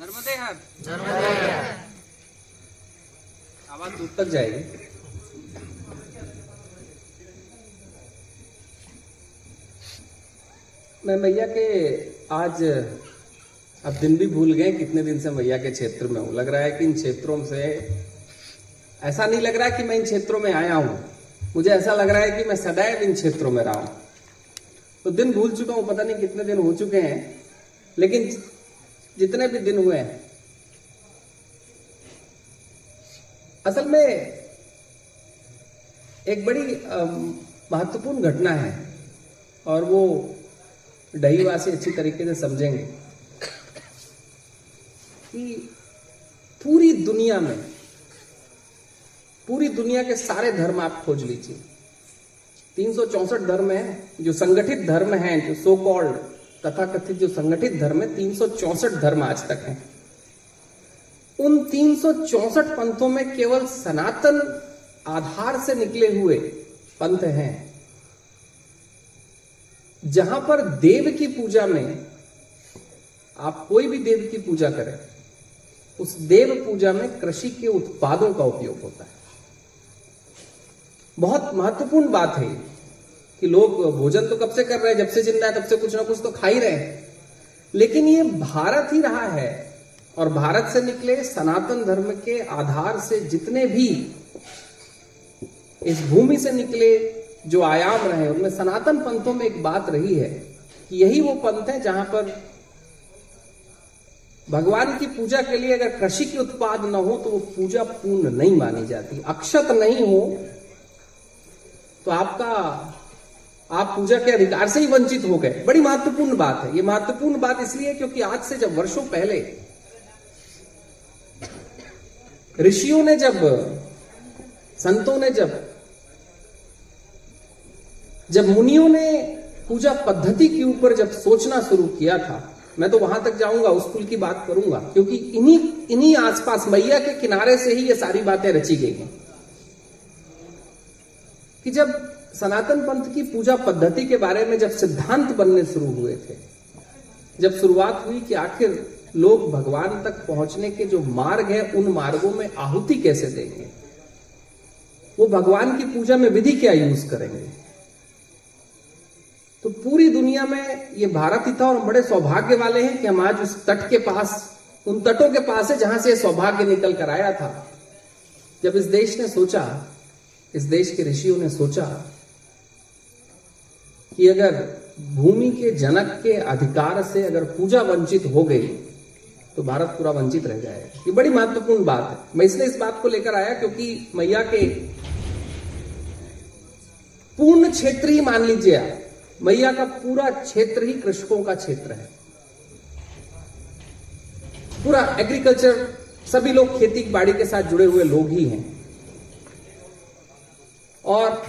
नर्मदे हर आवाज़ दूर तक जाएगी। मैं मैया के आज अब दिन भी भूल गए कितने दिन से मैया के क्षेत्र में हूँ। लग रहा है कि इन क्षेत्रों से ऐसा नहीं लग रहा कि मैं इन क्षेत्रों में आया हूँ। मुझे ऐसा लग रहा है कि मैं सदैव इन क्षेत्रों में रहा हूँ। तो दिन भूल चुका हूँ पता नहीं कितने दिन हो चुके हैं। लेकिन जितने भी दिन हुए हैं। असल में एक बड़ी महत्वपूर्ण घटना है और वो दहीवासी अच्छी तरीके से समझेंगे कि पूरी दुनिया में, पूरी दुनिया के सारे धर्म आप खोज लीजिए। तीन धर्म है, जो संगठित धर्म है, जो सो कॉल्ड तथा कथित जो संगठित धर्म है, तीन धर्म आज तक है। उन तीन पंथों में केवल सनातन आधार से निकले हुए पंथ हैं। जहाँ पर देव की पूजा में आप कोई भी देव की पूजा करें, उस देव पूजा में कृषि के उत्पादों का उपयोग होता है। बहुत महत्वपूर्ण बात है कि लोग भोजन तो कब से कर रहे हैं, जब से ज़िंदा है, तब से कुछ ना कुछ तो खा ही रहे हैं। लेकिन ये भारत ही रहा है और भारत से निकले सनातन धर्म के आधार से जितने भी इस भूमि से निकले जो आयाम रहे, उनमें सनातन पंथों में एक बात रही है कि यही वो पंथ है जहाँ पर भगवान की पूजा के लिए अगर कृषि के उत्पाद न हो तो वो पूजा पूर्ण नहीं मानी जाती। अक्षत नहीं हो तो आपका आप पूजा के अधिकार से ही वंचित हो गए। बड़ी महत्वपूर्ण बात है। ये महत्वपूर्ण बात इसलिए क्योंकि आज से जब वर्षों पहले ऋषियों ने जब, संतों ने जब जब मुनियों ने पूजा पद्धति के ऊपर जब सोचना शुरू किया था, मैं तो वहाँ तक जाऊँगा, उस कुल की बात करूँगा, क्योंकि इन्हीं इन्हीं आसपास मैया के किनारे से ही ये सारी बातें रची गई हैं। कि जब सनातन पंथ की पूजा पद्धति के बारे में जब सिद्धांत बनने शुरू हुए थे, जब शुरुआत हुई कि आखिर लोग भगवान तक पहुँचने के जो मार्ग है, उन मार्गों में आहुति कैसे देंगे? वो भगवान की पूजा में विधि क्या यूज़ करेंगे? तो पूरी दुनिया में ये भारत ही था और हम बड़े सौभाग्य वाले हैं कि हम आज उस तट के पास, उन तटों के पास है जहाँ से सौभाग्य निकल कर आया था। जब इस देश ने सोचा, इस देश के ऋषियों ने सोचा कि अगर भूमि के जनक के अधिकार से अगर पूजा वंचित हो गई तो भारत पूरा वंचित रह जाएगा। ये बड़ी महत्वपूर्ण बात है। मैं इसलिए इस बात को लेकर आया क्योंकि मैया के पूर्ण क्षेत्र ही मान लीजिए आप, मैया का पूरा क्षेत्र ही कृषकों का क्षेत्र है। पूरा एग्रीकल्चर, सभी लोग खेती बाड़ी के साथ जुड़े हुए लोग ही हैं। और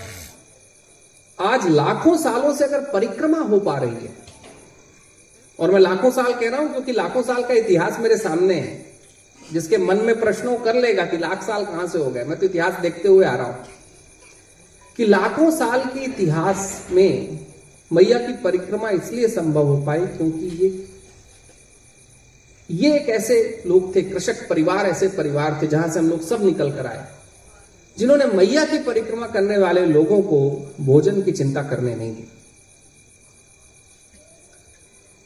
आज लाखों सालों से अगर परिक्रमा हो पा रही है, और मैं लाखों साल कह रहा हूँ, क्योंकि लाखों साल का इतिहास मेरे सामने है, जिसके मन में प्रश्नों कर लेगा कि लाख साल कहाँ से हो गए, मैं तो इतिहास देखते हुए आ रहा हूँ, कि लाखों साल के इतिहास में मैया की परिक्रमा इसलिए संभव हो पाई क्योंकि ये ये एक ऐसे लोग थे, कृषक परिवार ऐसे परिवार थे, जहाँ से हम लोग सब निकल कर आए। जिन्होंने मैया की परिक्रमा करने वाले लोगों को भोजन की चिंता करने नहीं दी।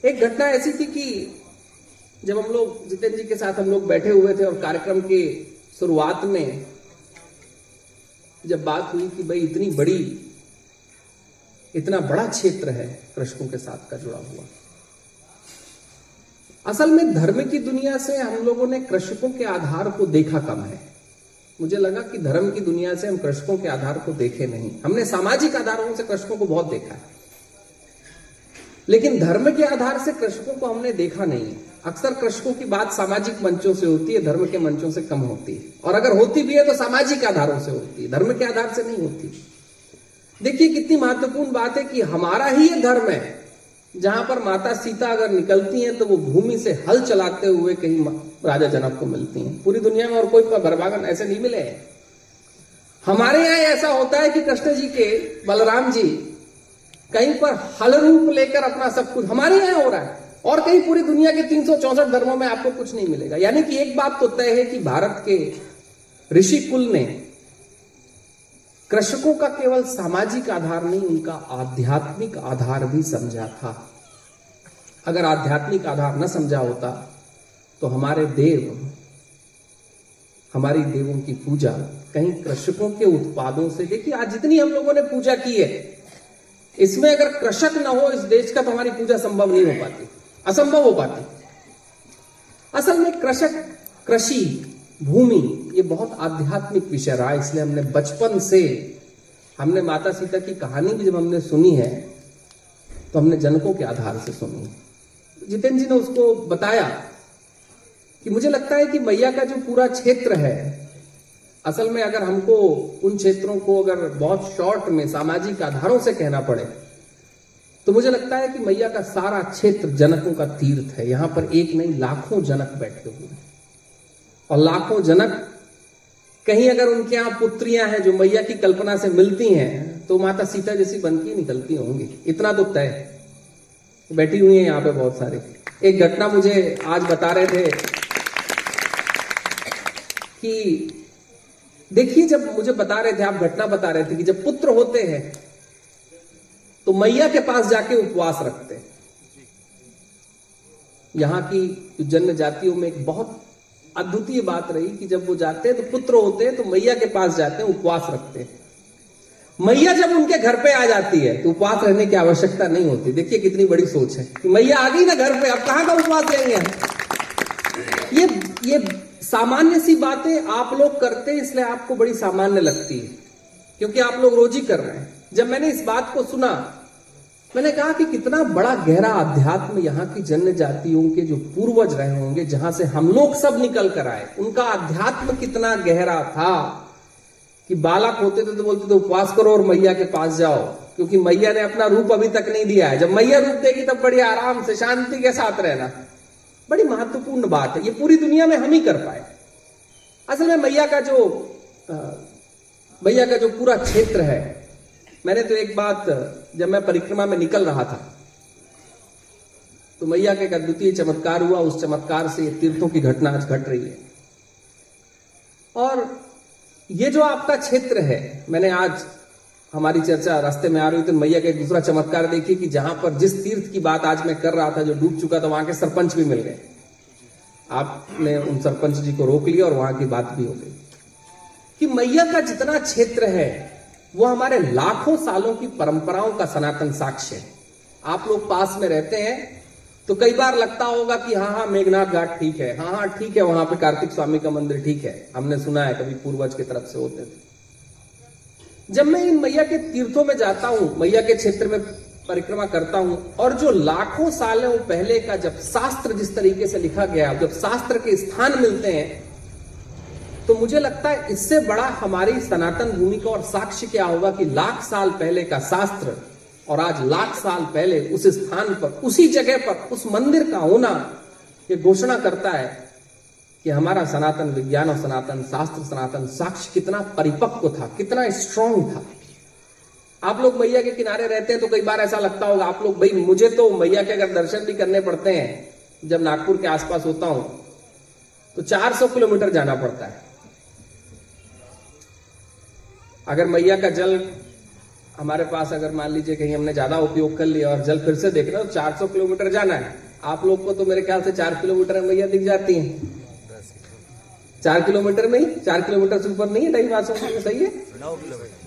एक घटना ऐसी थी कि जब हम लोग जितेंद्र जी के साथ हम लोग बैठे हुए थे और कार्यक्रम के शुरुआत में जब बात हुई कि भाई इतनी बड़ी, इतना बड़ा क्षेत्र है कृषकों के साथ का जुड़ा हुआ। असल में धर्म की दुनिया से हम लोगों ने कृषकों के आधार को देखा कम है। मुझे लगा कि धर्म की दुनिया से हम कृषकों के आधार को देखे नहीं। हमने सामाजिक आधारों से कृषकों को बहुत देखा है। लेकिन धर्म के आधार से कृषकों को हमने देखा नहीं। अक्सर कृषकों की बात सामाजिक मंचों से होती है, धर्म के मंचों से कम होती है। और अगर होती भी है तो सामाजिक आधारों से होती है। धर्म के आधार से नहीं होती। देखिए, कितनी महत्वपूर्ण बात है कि हमारा ही ये धर्म है। जहाँ पर माता सीता अगर निकलती हैं तो वो भूमि से हल चलाते हुए कहीं राजा जनक को मिलती हैं। पूरी दुनिया में और कोई भरभागन ऐसे नहीं मिले हैं। हमारे यहाँ ऐसा होता है कि कृष्ण जी के बलराम जी कहीं पर हल रूप लेकर अपना सब कुछ हमारे यहाँ हो रहा है। और कहीं पूरी दुनिया के तीन धर्मों में आपको कुछ नहीं मिलेगा। यानी कि एक बात तो तय है कि भारत के ऋषि कुल ने कृषकों का केवल सामाजिक आधार नहीं, उनका आध्यात्मिक आधार भी समझा था। अगर आध्यात्मिक आधार न समझा होता तो हमारे देव, हमारी देवों की पूजा कहीं कृषकों के उत्पादों से देखिए आज जितनी हम लोगों ने पूजा की है, इसमें अगर कृषक न हो, इस देश का तो हमारी पूजा संभव नहीं हो पाती, असंभव हो पाती। असल में कृषक, कृषि भूमि, ये बहुत आध्यात्मिक विषय रहा, इसलिए हमने बचपन से, हमने माता सीता की कहानी भी जब हमने सुनी है तो हमने जनकों के आधार से सुनी जितेंद्र जी ने उसको बताया कि मुझे लगता है कि मैया का जो पूरा क्षेत्र है, असल में अगर हमको उन क्षेत्रों को अगर बहुत शॉर्ट में सामाजिक आधारों से कहना पड़े तो मुझे लगता है कि मैया का सारा क्षेत्र जनकों का तीर्थ है। यहाँ पर एक नहीं, लाखों जनक बैठे हुए हैं। और लाखों जनक, कहीं अगर उनके यहाँ पुत्रियाँ हैं जो मैया की कल्पना से मिलती हैं तो माता सीता जैसी बन के निकलती होंगी। इतना तो तय बैठी हुई है यहाँ पे बहुत सारे। एक घटना मुझे आज बता रहे थे कि देखिए, जब मुझे बता रहे थे, आप घटना बता रहे थे कि जब पुत्र होते हैं तो मैया के पास जाके उपवास रखते हैं। यहाँ की जन्म जातियों में एक बहुत अद्वितीय बात रही कि जब वो जाते हैं तो पुत्र होते हैं तो मैया के पास जाते हैं, उपवास रखते हैं। मैया जब उनके घर पे आ जाती है तो उपवास रहने की आवश्यकता नहीं होती। देखिए कितनी बड़ी सोच है कि मैया आ गई ना घर पे, अब कहाँ का उपवास लेंगे ये ये सामान्य सी बातें आप लोग करते हैं, इसलिए आपको बड़ी सामान्य लगती है, क्योंकि आप लोग रोज कर रहे हैं। जब मैंने इस बात को सुना मैंने कहा कि कितना बड़ा गहरा अध्यात्म यहाँ की जन्य जातियों के जो पूर्वज रहे होंगे, जहाँ से हम लोग सब निकल कर आए, उनका अध्यात्म कितना गहरा था कि बालक होते थे तो बोलते थे, उपवास करो और मैया के पास जाओ। क्योंकि मैया ने अपना रूप अभी तक नहीं दिया है। जब मैया रूप देगी तब बड़ी आराम से, शांति के साथ रहना। बड़ी महत्वपूर्ण बात है। ये पूरी दुनिया में हम ही कर पाए। असल में मैया का जो मैया का जो पूरा क्षेत्र है मैंने तो एक बात, जब मैं परिक्रमा में निकल रहा था तो मैया के एक अद्वितीय चमत्कार हुआ। उस चमत्कार से तीर्थों की घटना आज घट रही है। और ये जो आपका क्षेत्र है, मैंने आज हमारी चर्चा रास्ते में आ रही तो मैया का एक दूसरा चमत्कार देखिए कि जहाँ पर जिस तीर्थ की बात आज मैं कर रहा था, जो डूब चुका था, वहाँ के सरपंच भी मिल गए। आपने उन सरपंच जी को रोक लिया और वहाँ की बात भी हो गई। कि मैया का जितना क्षेत्र है वो हमारे लाखों सालों की परंपराओं का सनातन साक्ष्य है। आप लोग पास में रहते हैं तो कई बार लगता होगा कि हाँ हाँ मेघनाथ घाट ठीक है। हाँ हाँ ठीक है, वहाँ पे कार्तिक स्वामी का मंदिर ठीक है। हमने सुना है, कभी पूर्वज की तरफ़ से होते थे। जब मैं इन मैया के तीर्थों में जाता हूँ, मैया के क्षेत्र में परिक्रमा करता हूँ, और जो लाखों सालों पहले का जब शास्त्र जिस तरीके से लिखा गया, जब शास्त्र के स्थान मिलते हैं तो मुझे लगता है इससे बड़ा हमारी सनातन भूमि का और साक्ष्य क्या होगा कि लाख साल पहले का शास्त्र और आज लाख साल पहले उस स्थान पर, उसी जगह पर, उस मंदिर का होना ये घोषणा करता है कि हमारा सनातन विज्ञान और सनातन शास्त्र, सनातन साक्ष्य कितना परिपक्व था, कितना स्ट्रांग था। आप लोग मैया के किनारे रहते हैं तो कई बार ऐसा लगता होगा, आप लोग भाई मुझे तो मैया के अगर दर्शन भी करने पड़ते हैं, जब नागपुर के आसपास होता हूँ तो 400 किलोमीटर जाना पड़ता है। अगर मैया का जल हमारे पास अगर मान लीजिए कहीं हमने ज़्यादा उपयोग कर लिया और जल फिर से देख देखना तो 400 किलोमीटर जाना है। आप लोग को तो मेरे ख्याल से चार किलोमीटर मैया दिख जाती है। चार किलोमीटर में ही? चार किलोमीटर से ऊपर नहीं है ढाई पाँच सौ सही है?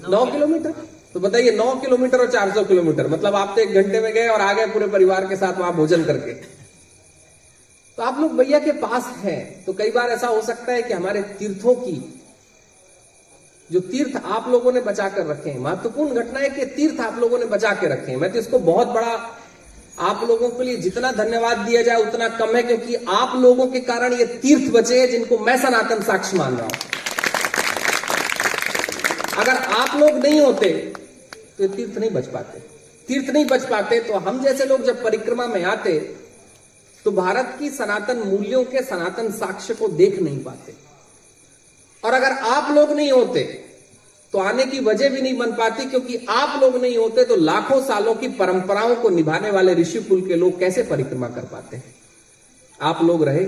नौ किलोमीटर। तो बताइए, नौ किलोमीटर और चार सौ किलोमीटर मतलब आप तो एक घंटे में गए और आ गए पूरे परिवार के साथ वहाँ भोजन करके। तो आप लोग भैया के पास हैं तो कई बार ऐसा हो सकता है कि हमारे तीर्थों की जो तीर्थ आप लोगों ने बचा कर रखे हैं, महत्वपूर्ण घटना है कि तीर्थ आप लोगों ने बचा के रखे हैं। मैं तो इसको बहुत बड़ा आप लोगों के लिए जितना धन्यवाद दिया जाए, उतना कम है, क्योंकि आप लोगों के कारण ये तीर्थ बचे हैं, जिनको मैं सनातन साक्ष्य मान रहा हूँ। अगर आप लोग नहीं होते तो ये तीर्थ नहीं बच पाते। तीर्थ नहीं बच पाते तो हम जैसे लोग जब परिक्रमा में आते तो भारत की सनातन मूल्यों के सनातन साक्ष्य को देख नहीं पाते। और अगर आप लोग नहीं होते तो आने की वजह भी नहीं बन पाती, क्योंकि आप लोग नहीं होते तो लाखों सालों की परंपराओं को निभाने वाले ऋषि कुल के लोग कैसे परिक्रमा कर पाते हैं? आप लोग रहे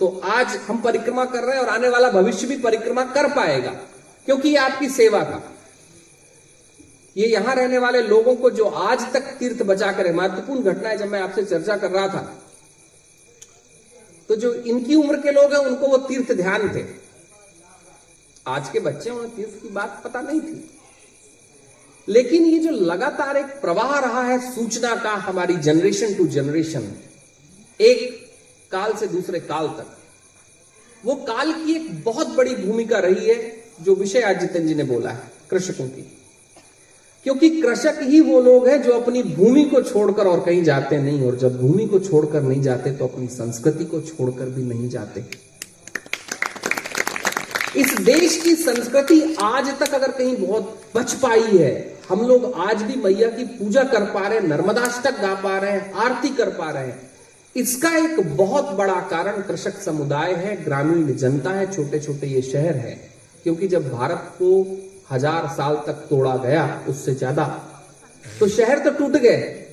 तो आज हम परिक्रमा कर रहे हैं और आने वाला भविष्य भी परिक्रमा कर पाएगा, क्योंकि ये आपकी सेवा का ये यहाँ रहने वाले लोगों को जो आज तक तीर्थ बचा कर महत्वपूर्ण घटना है, जब मैं आपसे चर्चा कर रहा था तो जो इनकी उम्र के लोग हैं, उनको वो तीर्थ ध्यान थे। आज के बच्चे उन्हें तीर्थ की बात पता नहीं थी। लेकिन ये जो लगातार एक प्रवाह रहा है सूचना का हमारी जनरेशन टू जनरेशन एक काल से दूसरे काल तक, वो काल की एक बहुत बड़ी भूमिका रही है, जो विषय आज जितेंद्र जी ने बोला है, कृषकों की। क्योंकि कृषक ही वो लोग हैं जो अपनी भूमि को छोड़कर और कहीं जाते नहीं, और जब भूमि को छोड़कर नहीं जाते तो अपनी संस्कृति को छोड़कर भी नहीं जाते। इस देश की संस्कृति आज तक अगर कहीं बहुत बच पाई है, हम लोग आज भी मैया की पूजा कर पा रहे हैं, नर्मदाष्टक गा पा रहे हैं, आरती कर पा रहे हैं। इसका एक बहुत बड़ा कारण कृषक समुदाय है, ग्रामीण जनता है छोटे छोटे ये शहर है। क्योंकि जब भारत को हज़ार साल तक तोड़ा गया, उससे ज़्यादा तो शहर तो टूट गए।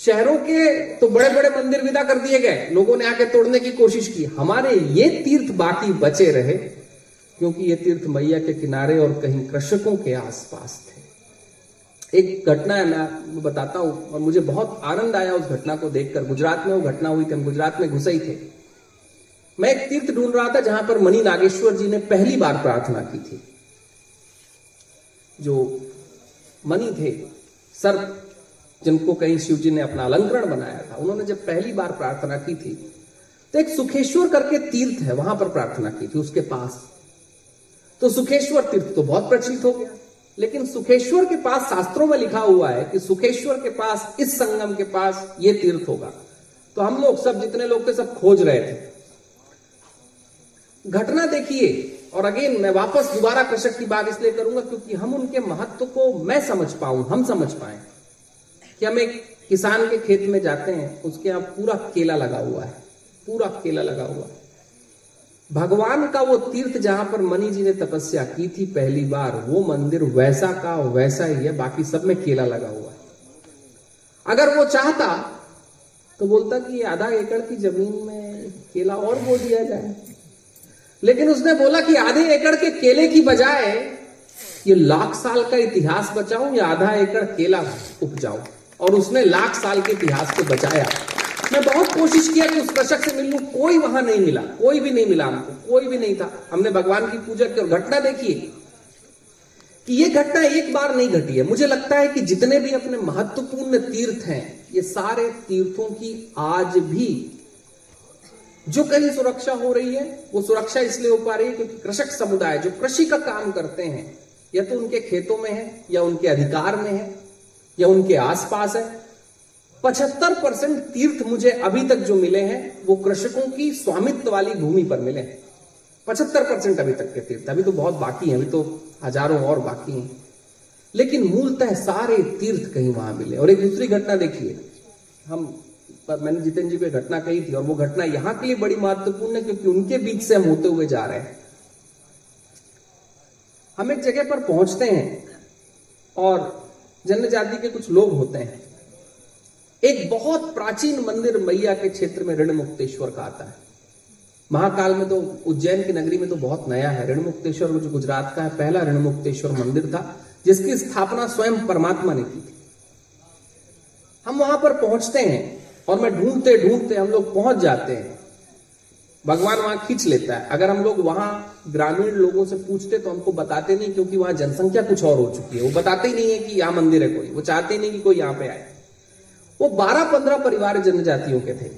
शहरों के तो बड़े बड़े मंदिर विदा कर दिए गए। लोगों ने आके तोड़ने की कोशिश की। हमारे ये तीर्थ बाकी बचे रहे, क्योंकि ये तीर्थ मैया के किनारे और कहीं कृषकों के आसपास थे। एक घटना है, मैं बताता हूँ, और मुझे बहुत आनंद आया उस घटना को देखकर। गुजरात में वो घटना हुई थी, हम गुजरात में घुसे ही थे। मैं एक तीर्थ ढूंढ रहा था, जहाँ पर मणि नागेश्वर जी ने पहली बार प्रार्थना की थी। जो मणि थे, सर्प जिनको कहीं शिव जी ने अपना अलंकरण बनाया था। उन्होंने जब पहली बार प्रार्थना की थी तो एक सुखेश्वर करके तीर्थ है, वहाँ पर प्रार्थना की थी उसके पास। तो सुखेश्वर तीर्थ तो बहुत प्रचलित हो गया, लेकिन सुखेश्वर के पास शास्त्रों में लिखा हुआ है कि सुखेश्वर के पास, इस संगम के पास ये तीर्थ होगा। तो हम लोग सब जितने लोग थे, सब खोज रहे थे। घटना देखिए, और अगेन मैं वापस दोबारा कृषक की बात इसलिए करूँगा, क्योंकि हम उनके महत्व को मैं समझ पाऊँ, हम समझ पाए। कि हम एक किसान के खेत में जाते हैं, उसके यहाँ पूरा केला लगा हुआ है, पूरा केला लगा हुआ है। भगवान का वो तीर्थ जहाँ पर मनी जी ने तपस्या की थी पहली बार, वो मंदिर वैसा का वैसा ही है, बाकी सब में केला लगा हुआ है। अगर वो चाहता तो बोलता कि आधा एकड़ की ज़मीन में केला और बो दिया जाए। लेकिन उसने बोला कि आधे एकड़ के केले की बजाय ये लाख साल का इतिहास बचाऊं या आधा एकड़ केला उपजाऊं। और उसने लाख साल के इतिहास को बचाया। मैं बहुत कोशिश किया कि उस कृषक से मिलूं, कोई वहाँ नहीं मिला, कोई भी नहीं मिला हमको, कोई भी नहीं था। हमने भगवान की पूजा की और घटना देखी कि ये घटना एक बार नहीं घटी है। मुझे लगता है कि जितने भी अपने महत्वपूर्ण तीर्थ हैं, ये सारे तीर्थों की आज भी जो कहीं सुरक्षा हो रही है, वो सुरक्षा इसलिए हो पा रही है क्योंकि कृषक समुदाय, जो कृषि का काम करते हैं, या तो उनके खेतों में है, या उनके अधिकार में है या उनके आसपास है। पचहत्तर परसेंट तीर्थ मुझे अभी तक जो मिले हैं, वो कृषकों की स्वामित्व वाली भूमि पर मिले हैं। पचहत्तर परसेंट अभी तक के तीर्थ। अभी तो बहुत बाकी हैं, अभी तो हज़ारों और बाकी हैं। लेकिन मूलतः सारे तीर्थ कहीं वहाँ मिले। और एक दूसरी घटना देखिए। हम, मैंने जितेंद्र जी को घटना कही थी, और वो घटना यहाँ के लिए बड़ी महत्वपूर्ण है, क्योंकि उनके बीच से हम होते हुए जा रहे हैं। हम एक जगह पर पहुँचते हैं, और जनजाति के कुछ लोग होते हैं। एक बहुत प्राचीन मंदिर मैया के क्षेत्र में ऋण मुक्तेश्वर का आता है। महाकाल में तो उज्जैन की नगरी में तो बहुत नया है। ऋण मुक्तेश्वर जो गुजरात का है, पहला ऋण मुक्तेश्वर मंदिर था, जिसकी स्थापना स्वयं परमात्मा ने की थी। हम वहाँ पर पहुँचते हैं और मैं ढूंढते ढूंढते हम लोग पहुँच जाते हैं। भगवान वहाँ खींच लेता है। अगर हम लोग वहाँ ग्रामीण लोगों से पूछते तो हमको बताते नहीं, क्योंकि वहाँ जनसंख्या कुछ और हो चुकी है। वो बताते ही नहीं है कि यहाँ मंदिर है कोई। वो चाहते ही नहीं कि कोई यहाँ पे आए। वो बारह पंद्रह परिवार जनजातियों के थे।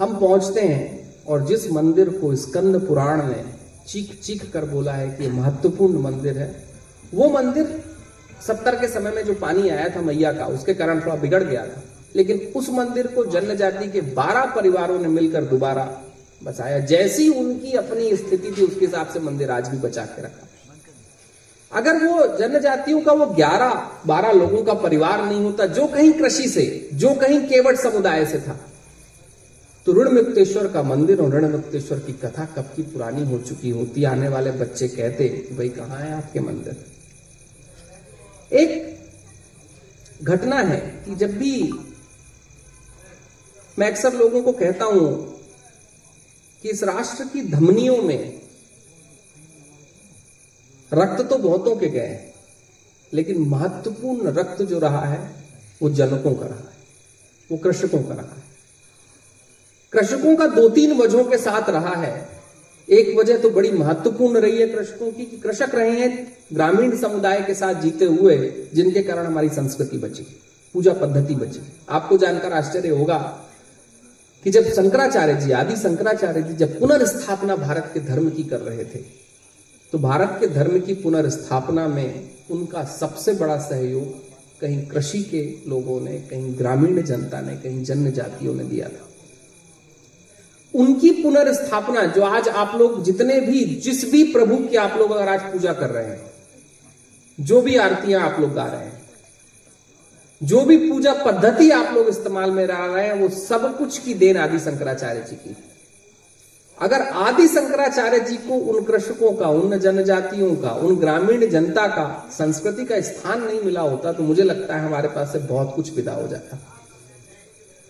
हम पहुँचते हैं और जिस मंदिर को स्कंद पुराण ने चीख चीख कर बोला है कि महत्वपूर्ण मंदिर है, वो मंदिर सत्तर के समय में जो पानी आया था मैया का, उसके कारण थोड़ा बिगड़ गया था। लेकिन उस मंदिर को जनजाति के बारह परिवारों ने मिलकर दोबारा बचाया जैसी उनकी अपनी स्थिति थी, उसके हिसाब से मंदिर आज भी बचा के रखा। अगर वो जनजातियों का वो ग्यारह, बारह लोगों का परिवार नहीं होता, जो कहीं कृषि से, जो कहीं केवट समुदाय से था तो ऋण मुक्तेश्वर का मंदिर और ऋण मुक्तेश्वर की कथा कब की पुरानी हो चुकी होती? आने वाले बच्चे कहते, भाई, कहाँ है आपके मंदिर? एक घटना है कि जब भी मैं अक्सर लोगों को कहता हूँ कि इस राष्ट्र की धमनियों में रक्त तो बहुतों के गए लेकिन महत्वपूर्ण रक्त जो रहा है, वो जनकों का रहा है, वो कृषकों का रहा है। कृषकों का दो तीन वजहों के साथ रहा है। एक वजह तो बड़ी महत्वपूर्ण रही है कृषकों की, कि कृषक रहे हैं ग्रामीण समुदाय के साथ जीते हुए, जिनके कारण हमारी संस्कृति बची, पूजा पद्धति बची। आपको जानकर आश्चर्य होगा कि जब शंकराचार्य जी आदि शंकराचार्य जी जब पुनर्स्थापना भारत के धर्म की कर रहे थे तो भारत के धर्म की पुनर्स्थापना में उनका सबसे बड़ा सहयोग कहीं कृषि के लोगों ने, कहीं ग्रामीण जनता ने, कहीं जन्य जातियों ने दिया था। उनकी पुनर्स्थापना जो आज आप लोग जितने भी, जिस भी प्रभु की आप लोग अगर आज पूजा कर रहे हैं, जो भी आरतियाँ आप लोग गा रहे हैं जो भी पूजा पद्धति आप लोग इस्तेमाल में ला रहे हैं, वो सब कुछ की देन आदि शंकराचार्य जी की। अगर आदि शंकराचार्य जी को उन कृषकों का, उन जनजातियों का, उन ग्रामीण जनता का, संस्कृति का स्थान नहीं मिला होता तो मुझे लगता है हमारे पास से बहुत कुछ विदा हो जाता।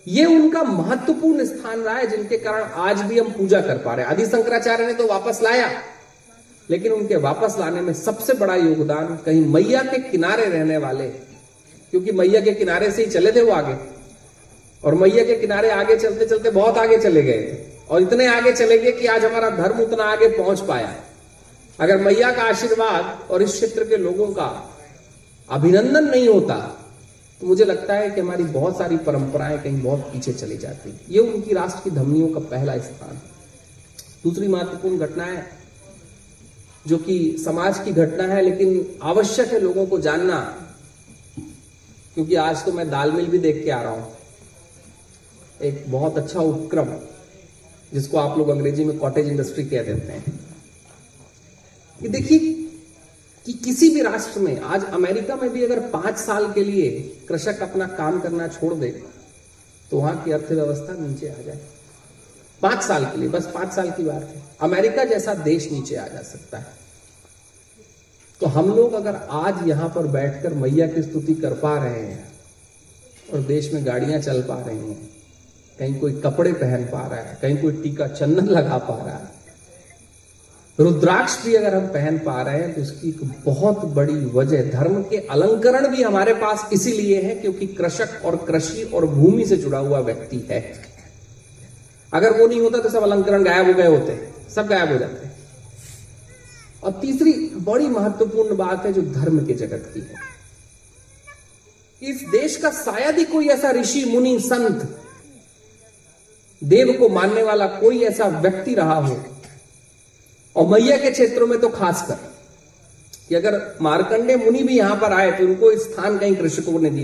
ये उनका महत्वपूर्ण स्थान रहा है, जिनके कारण आज भी हम पूजा कर पा रहे आदि शंकराचार्य ने तो वापस लाया, लेकिन उनके वापस लाने में सबसे बड़ा योगदान कहीं मैया के किनारे रहने वाले क्योंकि मैया के किनारे से ही चले थे वो आगे। और मैया के किनारे आगे चलते चलते बहुत आगे चले गए। और इतने आगे चले गए कि आज हमारा धर्म उतना आगे पहुँच पाया है। अगर मैया का आशीर्वाद और इस क्षेत्र के लोगों का अभिनंदन नहीं होता तो मुझे लगता है कि हमारी बहुत सारी परंपराएँ कहीं बहुत पीछे चली जाती ये उनकी राष्ट्र की धमनियों का पहला स्थान दूसरी महत्वपूर्ण घटना है, जो कि समाज की घटना है, लेकिन आवश्यक है लोगों को जानना क्योंकि आज तो मैं दाल मिल भी देख के आ रहा हूँ। एक बहुत अच्छा उपक्रम, जिसको आप लोग अंग्रेज़ी में कॉटेज इंडस्ट्री कह देते हैं। ये देखिए कि किसी भी राष्ट्र में, आज अमेरिका में भी अगर पाँच साल के लिए कृषक अपना काम करना छोड़ दे तो वहाँ की अर्थव्यवस्था नीचे आ जाए। पाँच साल के लिए, बस पाँच साल की बात है। अमेरिका जैसा देश नीचे आ जा सकता है। तो हम लोग अगर आज यहाँ पर बैठकर मैया की स्तुति कर पा रहे हैं और देश में गाड़ियाँ चल पा रही हैं, कहीं कोई कपड़े पहन पा रहा है, कहीं कोई टीका चंदन लगा पा रहा है, रुद्राक्ष भी अगर हम पहन पा रहे हैं तो उसकी एक बहुत बड़ी वजह, धर्म के अलंकरण भी हमारे पास इसीलिए है क्योंकि कृषक और कृषि और भूमि से जुड़ा हुआ व्यक्ति है। अगर वो नहीं होता तो सब अलंकरण गायब हो गए होते, सब गायब हो जाते। और तीसरी बड़ी महत्वपूर्ण बात है जो धर्म के जगत की है। इस देश का शायद ही कोई ऐसा ऋषि, मुनि, संत, देव को मानने वाला कोई ऐसा व्यक्ति रहा हो। और मैया के क्षेत्रों में तो खासकर, कि अगर मार्कंडे मुनि भी यहाँ पर आए तो उनको स्थान कहीं कृषकों ने दिया।